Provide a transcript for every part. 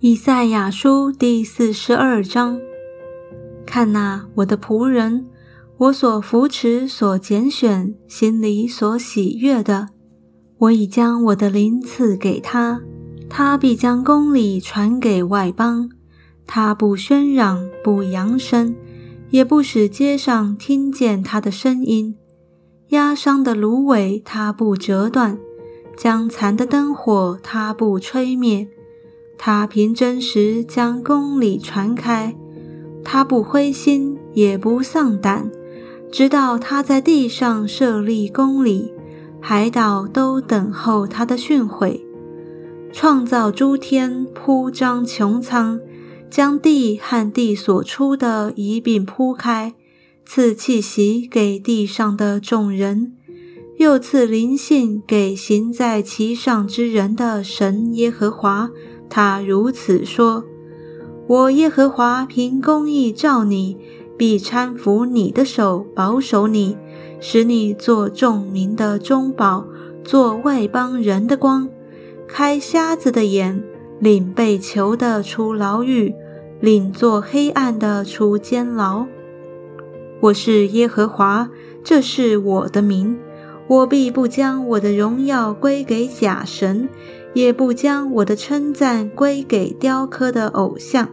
以赛亚书第四十二章：看哪，我的仆人，我所扶持、所拣选、心里所喜悦的，我已将我的灵赐给他，他必将公理传给外邦。他不喧嚷，不扬声，也不使街上听见他的声音。压伤的芦苇，他不折断；将残的灯火，他不吹灭。他凭真实将公理传开，他不灰心也不丧胆，直到他在地上设立公理，海岛都等候他的训诲。创造诸天，铺张穹苍，将地和地所出的一并铺开，赐气息给地上的众人，又赐灵性给行在其上之人的神耶和华。他如此说：“我耶和华凭公义照你，必搀扶你的手，保守你，使你做众民的中宝，做外邦人的光，开瞎子的眼，领被囚的出牢狱，领做黑暗的出监牢。我是耶和华，这是我的名。我必不将我的荣耀归给假神。”也不将我的称赞归给雕刻的偶像。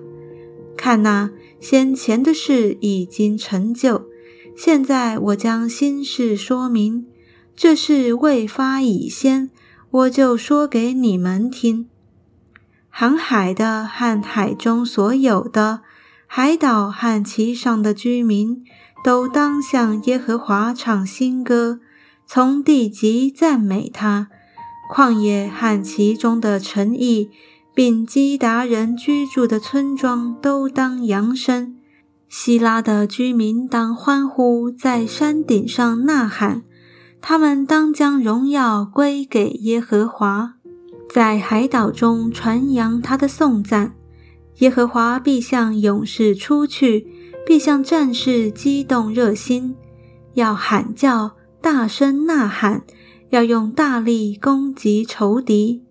看哪，先前的事已经成就，现在我将新事说明。这事未发已先，我就说给你们听。航海的和海中所有的海岛和其上的居民，都当向耶和华唱新歌，从地极赞美他。旷野和其中的城邑，并基达人居住的村庄，都当扬声；希拉的居民当欢呼，在山顶上呐喊。他们当将荣耀归给耶和华，在海岛中传扬他的颂赞。耶和华必向勇士出去，必向战士激动热心，要喊叫，大声呐喊。要用大力攻击仇敌。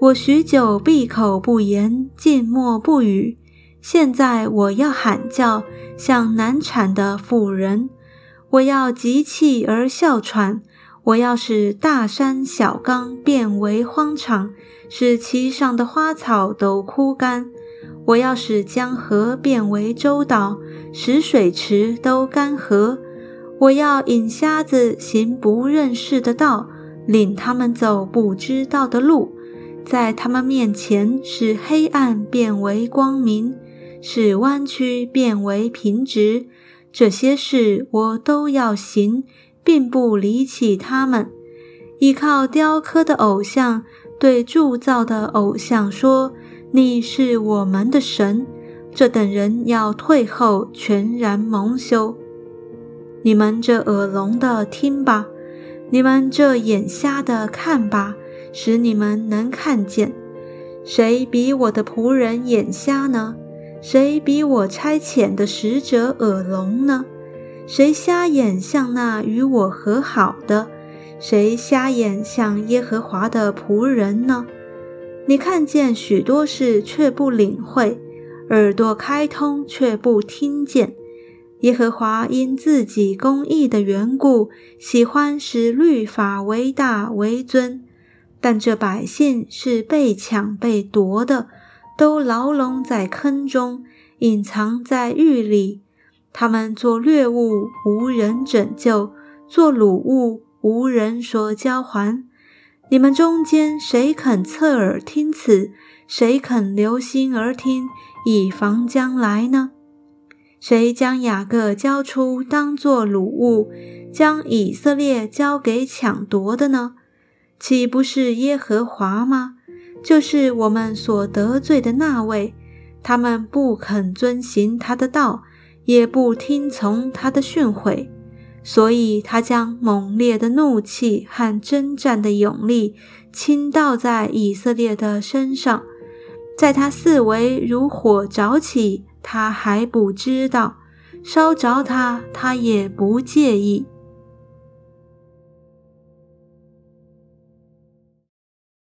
我许久闭口不言，静默不语。现在我要喊叫，像难产的妇人；我要急气而哮喘；我要使大山小冈变为荒场，使其上的花草都枯干；我要使江河变为洲岛，使水池都干涸。我要引瞎子行不认识的道，领他们走不知道的路，在他们面前使黑暗变为光明，使弯曲变为平直。这些事我都要行，并不离弃他们。依靠雕刻的偶像，对铸造的偶像说：“你是我们的神。”这等人要退后，全然蒙羞。你们这耳聋的听吧，你们这眼瞎的看吧，使你们能看见。谁比我的仆人眼瞎呢？谁比我差遣的使者耳聋呢？谁瞎眼像那与我和好的？谁瞎眼像耶和华的仆人呢？你看见许多事却不领会，耳朵开通却不听见。耶和华因自己公义的缘故，喜欢使律法为大为尊，但这百姓是被抢被夺的，都牢笼在坑中，隐藏在狱里。他们做掠物，无人拯救；做掳物，无人说交还。你们中间谁肯侧耳听此？谁肯留心而听，以防将来呢？谁将雅各交出当作掳物，将以色列交给抢夺的呢？岂不是耶和华吗？就是我们所得罪的那位。他们不肯遵行他的道，也不听从他的训诲，所以他将猛烈的怒气和征战的勇力倾倒在以色列的身上，在他四围如火着起。他还不知道，烧着他，他也不介意。